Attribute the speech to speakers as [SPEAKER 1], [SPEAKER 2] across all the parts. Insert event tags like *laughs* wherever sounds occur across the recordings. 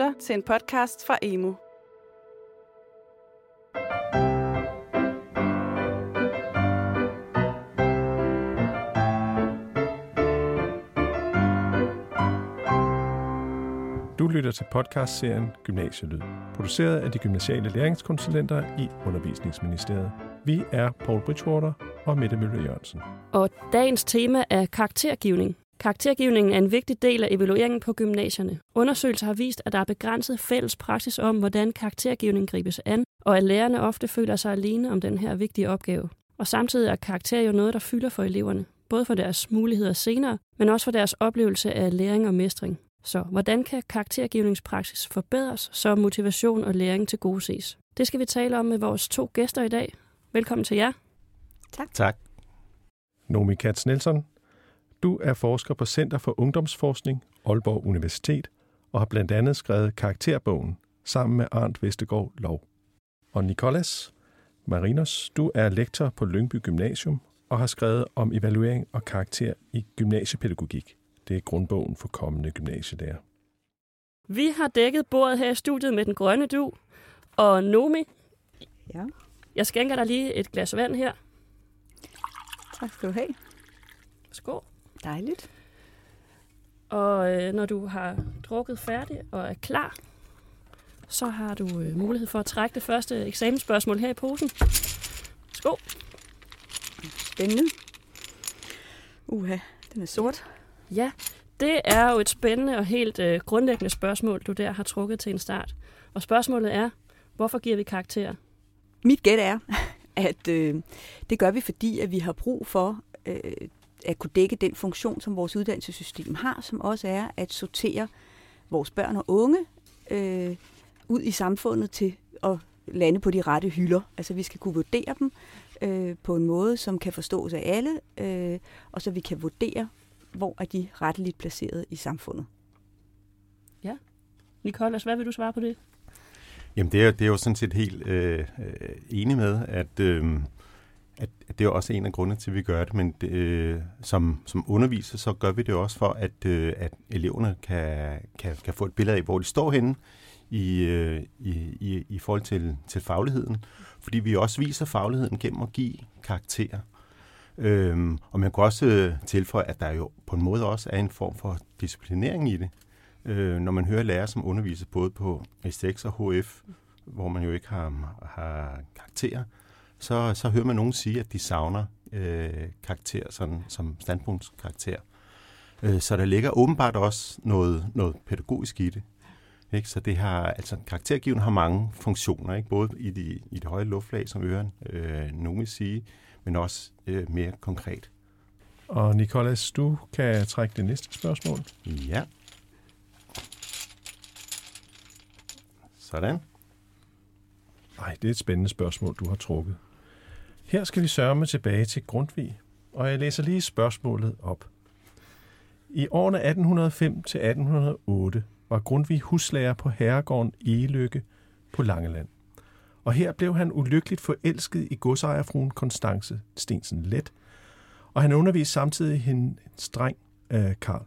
[SPEAKER 1] lytter til en podcast fra Emo.
[SPEAKER 2] Du lytter til podcastserien Gymnasielyd, produceret af de gymnasiale læringskonsulenter i Undervisningsministeriet. Vi er Paul Bridgewater og Mette Møller Jørgensen.
[SPEAKER 3] Og dagens tema er karaktergivning. Karaktergivningen er en vigtig del af evalueringen på gymnasierne. Undersøgelser har vist, at der er begrænset fælles praksis om, hvordan karaktergivning gribes an, og at lærerne ofte føler sig alene om den her vigtige opgave. Og samtidig er karakter jo noget, der fylder for eleverne, både for deres muligheder senere, men også for deres oplevelse af læring og mestring. Så hvordan kan karaktergivningspraksis forbedres, så motivation og læring til gode ses? Det skal vi tale om med vores to gæster i dag. Velkommen til jer.
[SPEAKER 4] Tak.
[SPEAKER 5] Tak.
[SPEAKER 2] Nomi Katz Nielsen, du er forsker på Center for Ungdomsforskning, Aalborg Universitet, og har blandt andet skrevet Karakterbogen sammen med Arndt Vestergaard Lov. Og Nicolas Marinos, du er lektor på Lyngby Gymnasium og har skrevet om evaluering og karakter i gymnasiepædagogik. Det er grundbogen for kommende gymnasielærer.
[SPEAKER 3] Vi har dækket bordet her i studiet med den grønne du. Og Nomi,
[SPEAKER 4] Ja,
[SPEAKER 3] jeg skænker dig lige et glas vand her.
[SPEAKER 4] tak skal du have.
[SPEAKER 3] Skål.
[SPEAKER 4] Dejligt.
[SPEAKER 3] Og øh, når du har drukket færdig og er klar, så har du øh, mulighed for at trække det første eksamensspørgsmål her i posen. Skål.
[SPEAKER 4] Spændende. Uha, den er sort.
[SPEAKER 3] Ja, det er jo et spændende og helt øh, grundlæggende spørgsmål, du der har trukket til en start. Og spørgsmålet er, hvorfor giver vi karakterer?
[SPEAKER 4] Mit gæt er, *laughs* at øh, det gør vi, fordi at vi har brug for øh, at kunne dække den funktion, som vores uddannelsessystem har, som også er at sortere vores børn og unge øh, ud i samfundet til at lande på de rette hylder. Altså vi skal kunne vurdere dem øh, på en måde, som kan forstås af alle, øh, og så vi kan vurdere, hvor er de retteligt placeret i samfundet.
[SPEAKER 3] Nicolas, hvad vil du svare på det?
[SPEAKER 5] Jamen, det er, det er jo sådan set helt øh, øh, enig med, at, øh, at, at det er også en af grundene til, at vi gør det, men det, øh, som, som underviser, så gør vi det også for, at, øh, at eleverne kan, kan, kan få et billede af, hvor de står henne i, øh, i, i, i forhold til, til fagligheden. Fordi vi også viser fagligheden gennem at give karakterer. Øhm, og man kan også øh, tilføje, at der jo på en måde også er en form for disciplinering i det. Øh, når man hører lærere, som underviser både på S6 og HF, hvor man jo ikke har, har karakterer, så, så hører man nogen sige, at de savner øh, karakter sådan, som standpunktskarakter. Øh, så der ligger åbenbart også noget, noget pædagogisk i det. Ikke? Så det har, altså, karaktergiven har mange funktioner, ikke? både i, de, i det høje luftlag, som øren øh, nogen vil sige, men også øh, mere konkret.
[SPEAKER 2] Og Nicolas, du kan trække det næste spørgsmål.
[SPEAKER 5] Ja. Sådan.
[SPEAKER 2] Nej, det er et spændende spørgsmål, du har trukket. Her skal vi sørge tilbage til Grundtvig, og jeg læser lige spørgsmålet op. I årene 1805 til 1808 var Grundtvig huslærer på herregården Elykke på Langeland. Og her blev han ulykkeligt forelsket i godsejerfruen Konstance Stensen Let, og han underviste samtidig hendes dreng øh, Karl.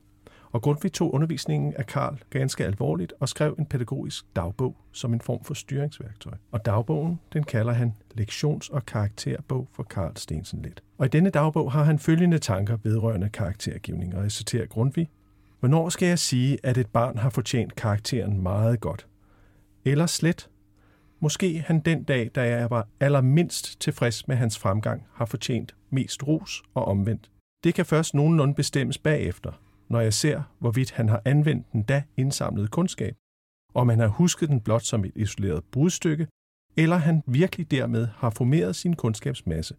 [SPEAKER 2] Og Grundtvig tog undervisningen af Karl ganske alvorligt og skrev en pædagogisk dagbog som en form for styringsværktøj. Og dagbogen, den kalder han lektions- og karakterbog for Karl Stensen Let. Og i denne dagbog har han følgende tanker vedrørende karaktergivning, og jeg citerer Grundtvig. Hvornår skal jeg sige, at et barn har fortjent karakteren meget godt? Eller slet? Måske han den dag, da jeg var allermindst tilfreds med hans fremgang, har fortjent mest ros og omvendt. Det kan først nogenlunde bestemmes bagefter, når jeg ser, hvorvidt han har anvendt den da indsamlede kundskab, om han har husket den blot som et isoleret brudstykke, eller han virkelig dermed har formeret sin kundskabsmasse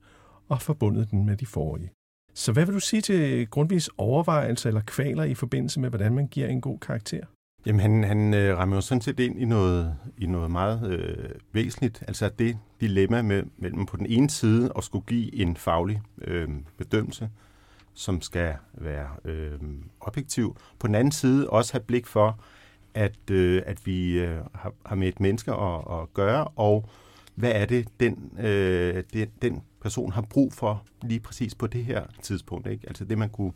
[SPEAKER 2] og forbundet den med de forrige. Så hvad vil du sige til Grundtvigs overvejelser eller kvaler i forbindelse med, hvordan man giver en god karakter?
[SPEAKER 5] Jamen, han, han øh, rammer jo sådan set ind i noget, i noget meget øh, væsentligt. Altså det dilemma med, mellem på den ene side at skulle give en faglig øh, bedømmelse, som skal være øh, objektiv. På den anden side også have blik for, at, øh, at vi øh, har, har med et menneske at, at gøre, og hvad er det, den, øh, den, den person har brug for lige præcis på det her tidspunkt. Ikke? Altså det, man kunne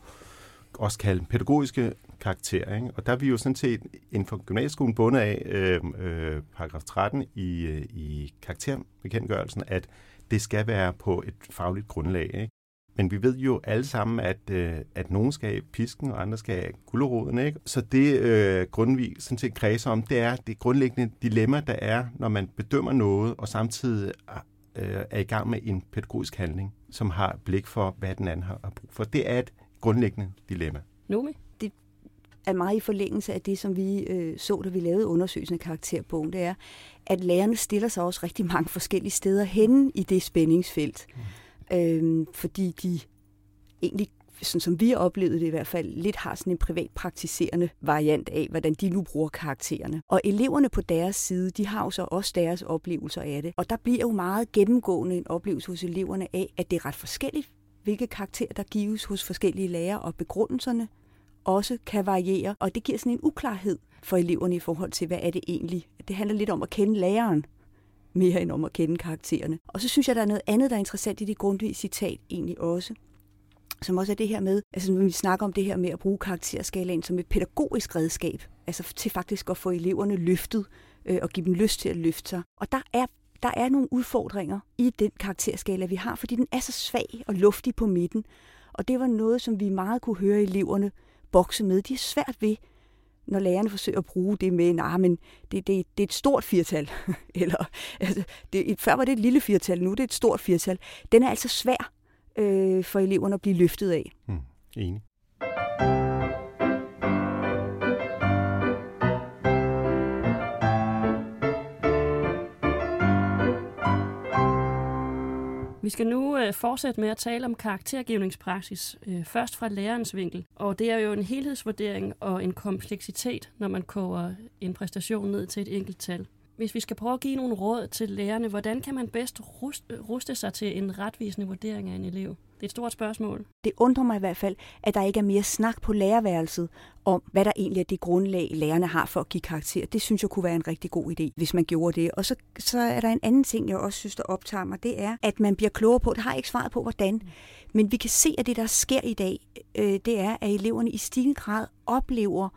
[SPEAKER 5] også kalde pædagogiske karakterer. Ikke? Og der er vi jo sådan set inden for gymnasieskolen bundet af øh, øh, paragraf 13 i, øh, i karakterbekendtgørelsen, at det skal være på et fagligt grundlag. Ikke? Men vi ved jo alle sammen, at, øh, at nogen skal have pisken, og andre skal have gulderoden. Ikke? Så det øh, grundvis sådan set kredser om, det er det grundlæggende dilemma, der er, når man bedømmer noget, og samtidig øh, er i gang med en pædagogisk handling, som har blik for, hvad den anden har brug for. Det er et grundlæggende dilemma.
[SPEAKER 3] Nomi?
[SPEAKER 4] Det er meget i forlængelse af det, som vi øh, så, da vi lavede undersøgelsen af karakterbogen. Det er, at lærerne stiller sig også rigtig mange forskellige steder hen i det spændingsfelt. Mm. Øh, fordi de egentlig sådan som vi har oplevet det i hvert fald, lidt har sådan en privat praktiserende variant af, hvordan de nu bruger karaktererne. Og eleverne på deres side, de har jo så også deres oplevelser af det. Og der bliver jo meget gennemgående en oplevelse hos eleverne af, at det er ret forskelligt, hvilke karakterer der gives hos forskellige lærere, og begrundelserne også kan variere. Og det giver sådan en uklarhed for eleverne i forhold til, hvad er det egentlig? Det handler lidt om at kende læreren, mere end om at kende karaktererne. Og så synes jeg, der er noget andet, der er interessant i det grundvige citat egentlig også som også er det her med, altså når vi snakker om det her med at bruge karakterskalaen som et pædagogisk redskab, altså til faktisk at få eleverne løftet øh, og give dem lyst til at løfte sig. Og der er der er nogle udfordringer i den karakterskala, vi har, fordi den er så svag og luftig på midten. Og det var noget, som vi meget kunne høre eleverne bokse med. De er svært ved, når lærerne forsøger at bruge det med, nej, nah, men det, det, det er et stort firtal. *laughs* Eller, altså, det, før var det et lille firtal, nu er det et stort firtal. Den er altså svær øh, for eleverne at blive løftet af.
[SPEAKER 5] Mm, enig.
[SPEAKER 3] Vi skal nu øh, fortsætte med at tale om karaktergivningspraksis, øh, først fra lærerens vinkel. Og det er jo en helhedsvurdering og en kompleksitet, når man koger en præstation ned til et enkelt tal. Hvis vi skal prøve at give nogle råd til lærerne, hvordan kan man bedst ruste, ruste sig til en retvisende vurdering af en elev? Det er et stort spørgsmål.
[SPEAKER 4] Det undrer mig i hvert fald, at der ikke er mere snak på lærerværelset om, hvad der egentlig er det grundlag, lærerne har for at give karakter. Det synes jeg kunne være en rigtig god idé, hvis man gjorde det. Og så, så er der en anden ting, jeg også synes, der optager mig, det er, at man bliver klogere på, det har jeg ikke svaret på, hvordan, men vi kan se, at det, der sker i dag, øh, det er, at eleverne i stigende grad oplever,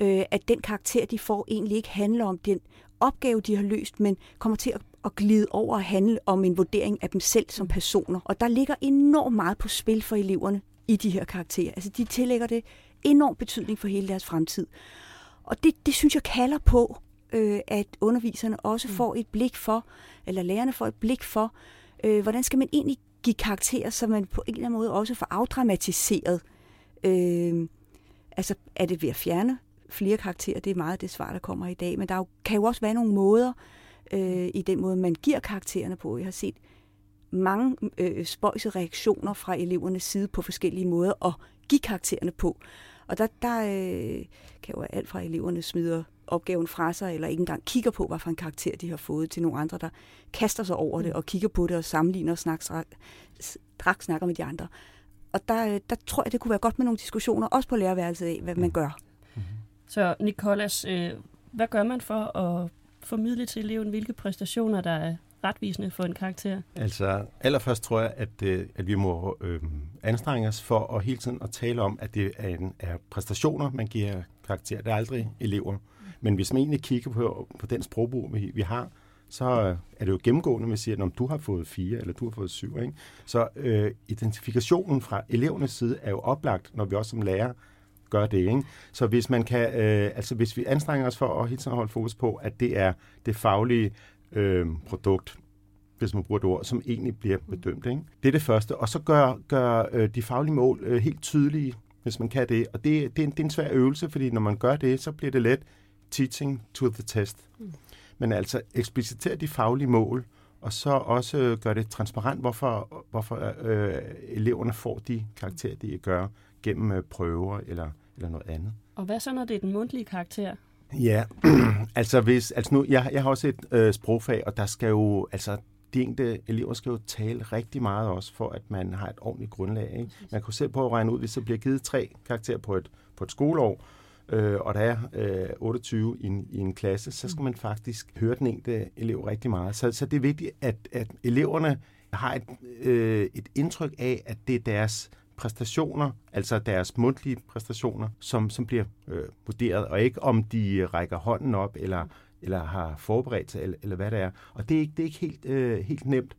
[SPEAKER 4] øh, at den karakter, de får, egentlig ikke handler om den opgave, de har løst, men kommer til at, at glide over og handle om en vurdering af dem selv som personer. Og der ligger enormt meget på spil for eleverne i de her karakterer. Altså de tillægger det enorm betydning for hele deres fremtid. Og det, det synes jeg kalder på, øh, at underviserne også mm. får et blik for, eller lærerne får et blik for, øh, hvordan skal man egentlig give karakterer, så man på en eller anden måde også får afdramatiseret. Øh, altså er det ved at fjerne flere karakterer, det er meget det svar, der kommer i dag, men der kan jo også være nogle måder øh, i den måde, man giver karaktererne på. Jeg har set mange øh, spøjse reaktioner fra elevernes side på forskellige måder at give karaktererne på. Og der, der øh, kan jo alt fra eleverne smider opgaven fra sig, eller ikke engang kigger på, hvad for en karakter de har fået, til nogle andre, der kaster sig over det, og kigger på det og sammenligner og snakker, straks snakker med de andre. Og der, øh, der tror jeg, det kunne være godt med nogle diskussioner, også på lærerværelset af, hvad man gør.
[SPEAKER 3] Så Nikolas, øh, hvad gør man for at formidle til eleven, hvilke præstationer, der er retvisende for en karakter?
[SPEAKER 5] Altså, allerførst tror jeg, at, øh, at vi må øh, anstrenge os for at hele tiden at tale om, at det er, en, er præstationer, man giver karakter. Det er aldrig elever. Men hvis man egentlig kigger på, på den sprogbrug, vi, vi har, så øh, er det jo gennemgående, at man siger, at du har fået fire, eller du har fået syv. Ikke? Så øh, identifikationen fra elevernes side er jo oplagt, når vi også som lærer gør det. Ikke? Så hvis man kan, øh, altså hvis vi anstrenger os for at hele tiden holde fokus på, at det er det faglige øh, produkt, hvis man bruger det ord, som egentlig bliver bedømt. Ikke? Det er det første. Og så gør, gør øh, de faglige mål øh, helt tydelige, hvis man kan det. Og det, det, er en, det er en svær øvelse, fordi når man gør det, så bliver det let teaching to the test. Mm. Men altså eksplicitere de faglige mål, og så også gøre det transparent, hvorfor, hvorfor øh, eleverne får de karakterer, de gør gennem øh, prøver eller, eller noget andet.
[SPEAKER 3] Og hvad så, når det er den mundtlige karakter?
[SPEAKER 5] Ja, *clears throat* altså hvis, altså nu, jeg, jeg har også et øh, sprogfag, og der skal jo, altså de enkelte elever skal jo tale rigtig meget også, for at man har et ordentligt grundlag. Ikke? Man kan selv på at regne ud, hvis der bliver givet tre karakterer på et, på et skoleår, øh, og der er øh, 28 i en, i en klasse, så skal man faktisk høre den enkelte elev rigtig meget. Så, så det er vigtigt, at, at eleverne har et, øh, et indtryk af, at det er deres præstationer, altså deres mundtlige præstationer, som, som bliver øh, vurderet, og ikke om de øh, rækker hånden op, eller, eller har forberedt sig, eller, eller hvad det er. Og det er ikke, det er ikke helt, øh, helt nemt.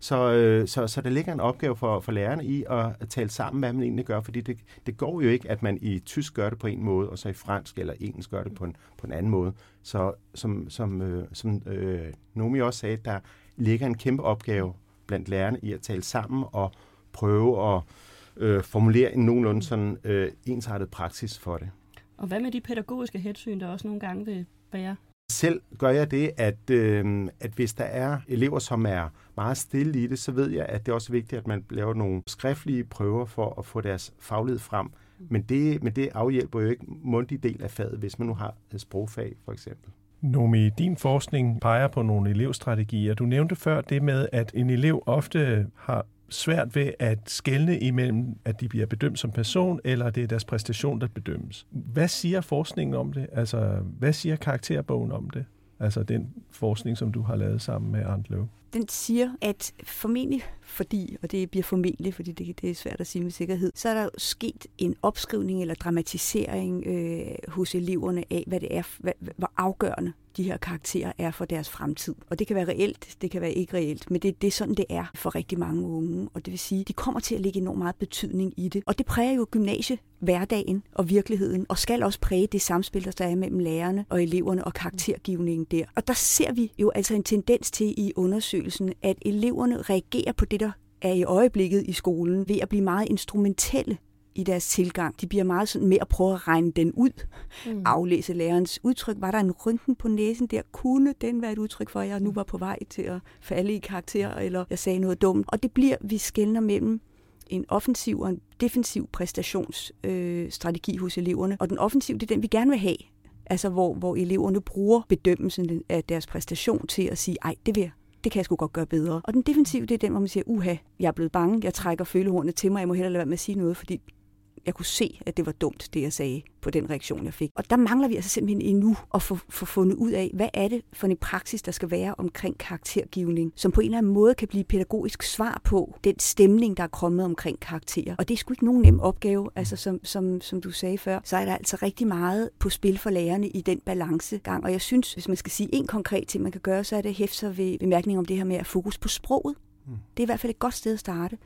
[SPEAKER 5] Så, øh, så, så der ligger en opgave for, for lærerne i at, tale sammen, hvad man egentlig gør, fordi det, det går jo ikke, at man i tysk gør det på en måde, og så i fransk eller engelsk gør det på en, på en anden måde. Så som, som, øh, som øh, Nomi også sagde, der ligger en kæmpe opgave blandt lærerne i at tale sammen og prøve at øh, formulere en nogenlunde sådan øh, ensartet praksis for det.
[SPEAKER 3] Og hvad med de pædagogiske hensyn, der også nogle gange vil være?
[SPEAKER 5] Selv gør jeg det, at, øh, at hvis der er elever, som er meget stille i det, så ved jeg, at det er også vigtigt, at man laver nogle skriftlige prøver for at få deres faglighed frem. Men det, men det afhjælper jo ikke mundtlig del af faget, hvis man nu har et sprogfag for eksempel.
[SPEAKER 2] Nomi, din forskning peger på nogle elevstrategier. Du nævnte før det med, at en elev ofte har svært ved at skelne imellem, at de bliver bedømt som person, eller det er deres præstation, der bedømmes. Hvad siger forskningen om det? Altså, hvad siger karakterbogen om det? Altså den forskning, som du har lavet sammen med Arndt Løv.
[SPEAKER 4] Den siger, at formentlig fordi, og det bliver formentlig, fordi det, det er svært at sige med sikkerhed, så er der sket en opskrivning eller dramatisering øh, hos eleverne af, hvad det er, hvad, hvor afgørende de her karakterer er for deres fremtid. Og det kan være reelt, det kan være ikke reelt, men det, det er sådan, det er for rigtig mange unge. Og det vil sige, de kommer til at lægge enormt meget betydning i det. Og det præger jo gymnasie hverdagen og virkeligheden, og skal også præge det samspil, der er mellem lærerne og eleverne og karaktergivningen der. Og der ser vi jo altså en tendens til i undersøgelsen, at eleverne reagerer på det, der er i øjeblikket i skolen, ved at blive meget instrumentelle i deres tilgang. De bliver meget sådan med at prøve at regne den ud. Mm. Aflæse lærerens udtryk. Var der en rynken på næsen der? Kunne den være et udtryk for, at jeg nu var på vej til at falde i karakter, eller jeg sagde noget dumt? Og det bliver, vi skældner mellem en offensiv og en defensiv præstationsstrategi øh, hos eleverne. Og den offensiv, det er den, vi gerne vil have. Altså, hvor, hvor eleverne bruger bedømmelsen af deres præstation til at sige, ej, det vil jeg det kan jeg sgu godt gøre bedre. Og den defensive, det er den, hvor man siger, uha, jeg er blevet bange, jeg trækker følehornet til mig, jeg må hellere lade være med at sige noget, fordi jeg kunne se, at det var dumt, det jeg sagde på den reaktion, jeg fik. Og der mangler vi altså simpelthen endnu at få, få fundet ud af, hvad er det for en praksis, der skal være omkring karaktergivning, som på en eller anden måde kan blive pædagogisk svar på den stemning, der er kommet omkring karakterer. Og det er sgu ikke nogen nem opgave. Altså, som, som, som du sagde før, så er der altså rigtig meget på spil for lærerne i den balancegang. Og jeg synes, hvis man skal sige en konkret ting, man kan gøre, så er det at hæfte sig ved bemærkningen om det her med at fokus på sproget. Mm. Det er i hvert fald et godt sted at starte.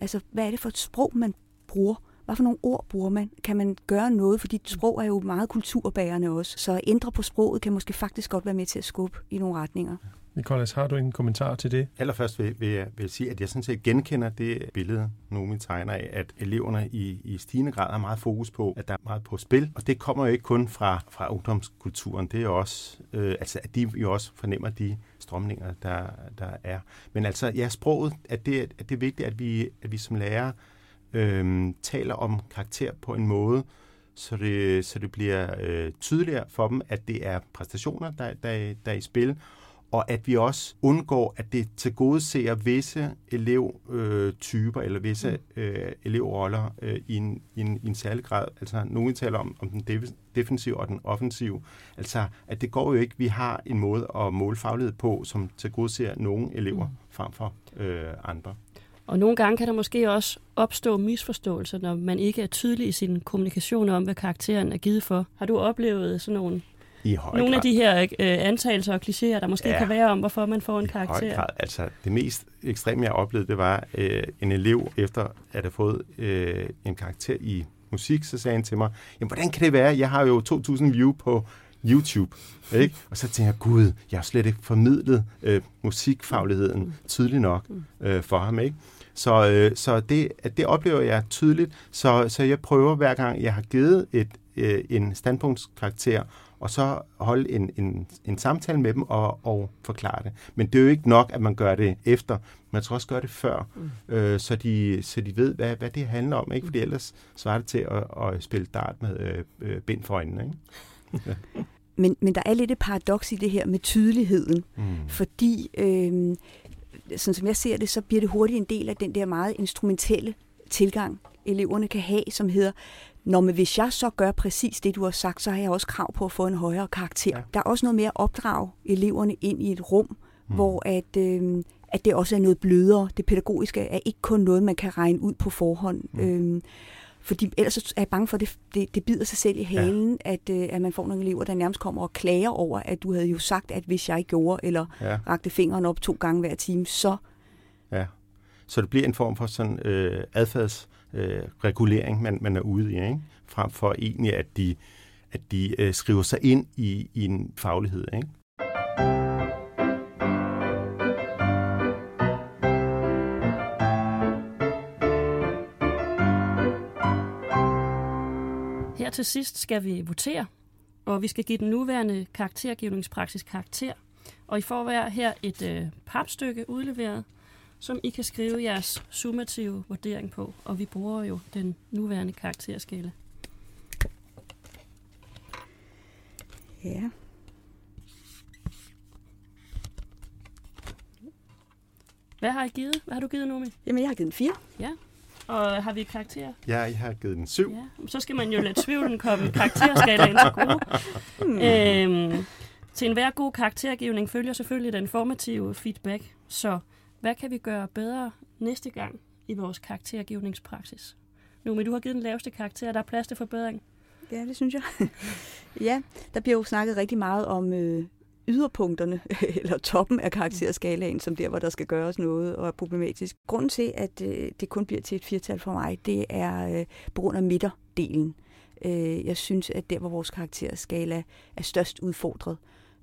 [SPEAKER 4] Altså, hvad er det for et sprog, man bruger? Hvad for nogle ord bruger man? Kan man gøre noget? Fordi sprog er jo meget kulturbærende også. Så at ændre på sproget kan måske faktisk godt være med til at skubbe i nogle retninger.
[SPEAKER 2] Nikolas, har du en kommentar til det?
[SPEAKER 5] Allerførst vil, vil, jeg, vil sige, at jeg sådan set genkender det billede, Nomi tegner af, at eleverne i, i stigende grad har meget fokus på, at der er meget på spil. Og det kommer jo ikke kun fra, fra ungdomskulturen. Det er jo også, øh, altså, at de jo også fornemmer de strømninger, der, der er. Men altså, ja, sproget, at det, at det er vigtigt, at vi, at vi som lærere øh, taler om karakter på en måde, så det, så det bliver øh, tydeligere for dem, at det er præstationer, der, der, der er i spil, og at vi også undgår, at det til gode ser visse elevtyper øh, eller visse mm. øh, elevroller øh, i, en, i, en, i en særlig grad. Altså, nogen taler om, om den defensive og den offensive. Altså, at det går jo ikke. Vi har en måde at måle faglighed på, som til gode ser nogle elever mm. frem for øh, andre.
[SPEAKER 3] Og nogle gange kan der måske også opstå misforståelser, når man ikke er tydelig i sin kommunikation om, hvad karakteren er givet for. Har du oplevet sådan nogle,
[SPEAKER 5] I høj
[SPEAKER 3] nogle
[SPEAKER 5] grad.
[SPEAKER 3] af de her øh, antagelser og klichéer, der måske ja, kan være om, hvorfor man får en karakter?
[SPEAKER 5] I høj grad. Altså, det mest ekstreme, jeg oplevede, det var øh, en elev, efter at have fået øh, en karakter i musik, så sagde han til mig, jamen, hvordan kan det være? Jeg har jo 2.000 view på YouTube. Ikke? Og så tænkte jeg, gud, jeg har slet ikke formidlet øh, musikfagligheden tydeligt nok øh, for ham. Ikke? Så, øh, så det, det oplever jeg tydeligt, så, så jeg prøver hver gang, jeg har givet et, øh, en standpunktskarakter, og så holde en, en, en samtale med dem og, og forklare det. Men det er jo ikke nok, at man gør det efter. Man skal også gøre det før, mm. øh, så, de, så de ved, hvad, hvad det handler om. Ikke? Fordi ellers svarer det til at, at spille dart med øh, øh bind for øjnene. Ikke?
[SPEAKER 4] ja. *laughs* men, men der er lidt et paradoks i det her med tydeligheden, mm. fordi øh, sådan som jeg ser det, så bliver det hurtigt en del af den der meget instrumentelle tilgang, eleverne kan have, som hedder, når men hvis jeg så gør præcis det, du har sagt, så har jeg også krav på at få en højere karakter. Ja. Der er også noget mere at opdrage eleverne ind i et rum, mm. hvor at, øh, at det også er noget blødere. Det pædagogiske er ikke kun noget, man kan regne ud på forhånd. Mm. Øhm, fordi ellers er jeg bange for, at det, det, det bider sig selv i halen, ja. at, øh, at man får nogle elever, der nærmest kommer og klager over, at du havde jo sagt, at hvis jeg gjorde, eller ja. rakte fingeren op to gange hver time, så...
[SPEAKER 5] Ja, så det bliver en form for sådan øh, adfærdsregulering, øh, man, man er ude i, ikke? frem for egentlig, at de, at de øh, skriver sig ind i, i en faglighed. Ikke?
[SPEAKER 3] Til sidst skal vi votere, og vi skal give den nuværende karaktergivningspraksis karakter. Og I får hver her et øh, papstykke udleveret, som I kan skrive jeres summative vurdering på. Og vi bruger jo den nuværende karakterskala.
[SPEAKER 4] Ja.
[SPEAKER 3] Hvad har I givet? Hvad har du givet, Nomi?
[SPEAKER 4] Jamen, jeg har givet en 4.
[SPEAKER 3] Ja. Og har vi karakterer?
[SPEAKER 5] Ja, jeg har givet den 7.
[SPEAKER 3] Ja. Så skal man jo lade tvivlen komme karakterskalaen til gode. Hmm. Øhm, til enhver god karaktergivning følger selvfølgelig den formative feedback. Så hvad kan vi gøre bedre næste gang i vores karaktergivningspraksis? Nu, men du har givet den laveste karakter, der er plads til forbedring.
[SPEAKER 4] Ja, det synes jeg. *laughs* ja, der bliver jo snakket rigtig meget om øh, yderpunkterne, *laughs* eller toppen af karakterskalaen, som der, hvor der skal gøres noget og er problematisk. Grunden til, at øh, det kun bliver til et firtal for mig, det er øh, på grund af midterdelen. Øh, jeg synes, at der, hvor vores karakterskala er størst udfordret,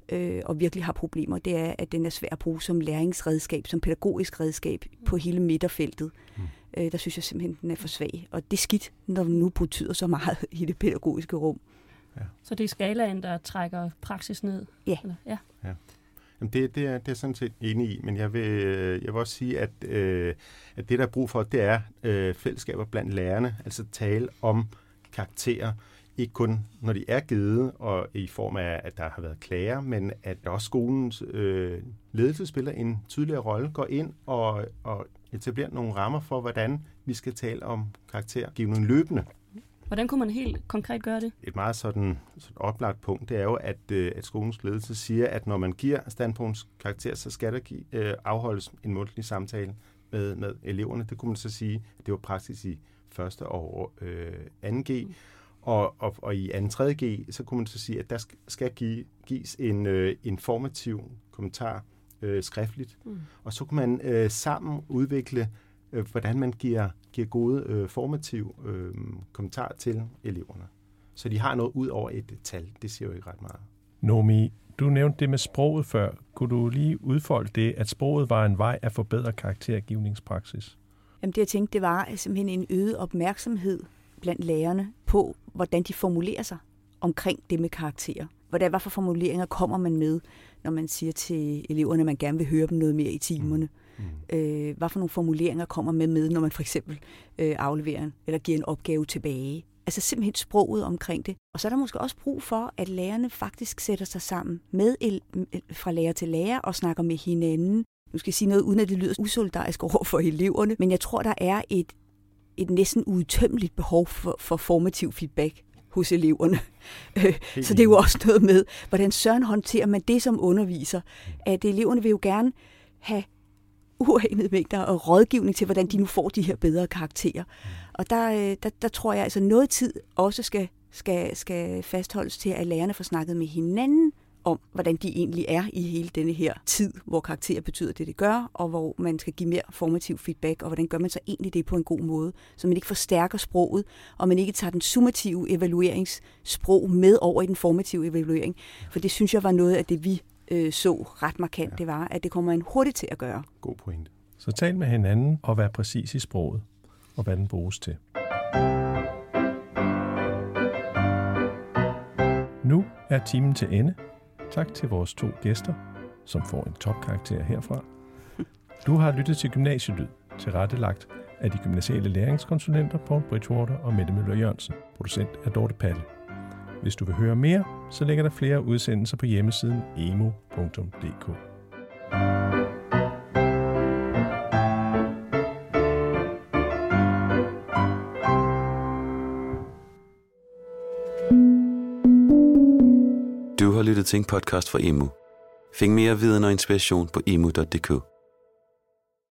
[SPEAKER 4] øh, og virkelig har problemer, det er, at den er svær at bruge som læringsredskab, som pædagogisk redskab på hele midterfeltet. Mm. Øh, der synes jeg simpelthen, den er for svag. Og det er skidt, når den nu betyder så meget *laughs* i det pædagogiske rum.
[SPEAKER 3] Ja. Så det er skalaen, der trækker praksis ned?
[SPEAKER 4] Ja.
[SPEAKER 3] Eller? ja.
[SPEAKER 5] ja. Jamen det, det, er, det er sådan set enig i, men jeg vil, øh, jeg vil også sige, at, øh, at det, der er brug for, det er øh, fællesskaber blandt lærerne, altså tale om karakterer, ikke kun når de er givet, og i form af, at der har været klager, men at også skolens øh, ledelse spiller en tydeligere rolle, går ind og, og etablerer nogle rammer for, hvordan vi skal tale om karaktergivning løbende.
[SPEAKER 3] Hvordan kunne man helt konkret gøre det?
[SPEAKER 5] Et meget sådan, sådan oplagt punkt, det er jo, at, øh, at skolens ledelse siger, at når man giver standpunktskarakter, så skal der give, øh, afholdes en mundtlig samtale med, med eleverne. Det kunne man så sige, at det var praksis i første og øh, 2G. Mm. Og, og, og i 2. 3. G, så kunne man så sige, at der skal give, gives en øh, informativ kommentar øh, skriftligt. Mm. Og så kan man øh, sammen udvikle, øh, hvordan man giver, giver gode øh, formative øh, kommentarer til eleverne. Så de har noget ud over et tal. Det siger jo ikke ret meget.
[SPEAKER 2] Nomi, du nævnte det med sproget før. Kunne du lige udfolde det, at sproget var en vej at forbedre karaktergivningspraksis?
[SPEAKER 4] Jamen det jeg tænkte, det var simpelthen en øget opmærksomhed blandt lærerne på, hvordan de formulerer sig omkring det med karakterer. Hvordan, hvad for formuleringer kommer man med, når man siger til eleverne, at man gerne vil høre dem noget mere i timerne? Mm. Øh, hvad for nogle formuleringer kommer man med, når man for eksempel øh, afleverer eller giver en opgave tilbage? Altså simpelthen sproget omkring det. Og så er der måske også brug for, at lærerne faktisk sætter sig sammen med fra lærer til lærer og snakker med hinanden. Nu skal jeg sige noget, uden at det lyder usolidarisk over for eleverne, men jeg tror, der er et et næsten udtømmeligt behov for, for formativ feedback hos eleverne. *laughs* Så det er jo også noget med, hvordan søren håndterer man det som underviser, at eleverne vil jo gerne have uanede mængder og rådgivning til, hvordan de nu får de her bedre karakterer. Og der, øh, der, der tror jeg, altså noget tid også skal, skal, skal fastholdes til, at lærerne får snakket med hinanden om, hvordan de egentlig er i hele denne her tid, hvor karakterer betyder det, det gør, og hvor man skal give mere formativ feedback, og hvordan gør man så egentlig det på en god måde, så man ikke forstærker sproget, og man ikke tager den summative evalueringssprog med over i den formative evaluering. For det synes jeg var noget af det, vi øh, så ret markant, ja. det var, at det kommer en hurtigt til at gøre.
[SPEAKER 5] God pointe.
[SPEAKER 2] Så tal med hinanden og vær præcis i sproget, og hvad den bruges til. Nu er timen til ende. Tak til vores to gæster, som får en topkarakter herfra. Du har lyttet til Gymnasielyd, tilrettelagt af de gymnasiale læringskonsulenter Paul Bridgewater og Mette Møller Jørgensen, producent af Dorte Palle. Hvis du vil høre mere, så ligger der flere udsendelser på hjemmesiden emo.dk.
[SPEAKER 6] Du har lyttet til en podcast fra Emu. Find mere viden og inspiration på emu.dk.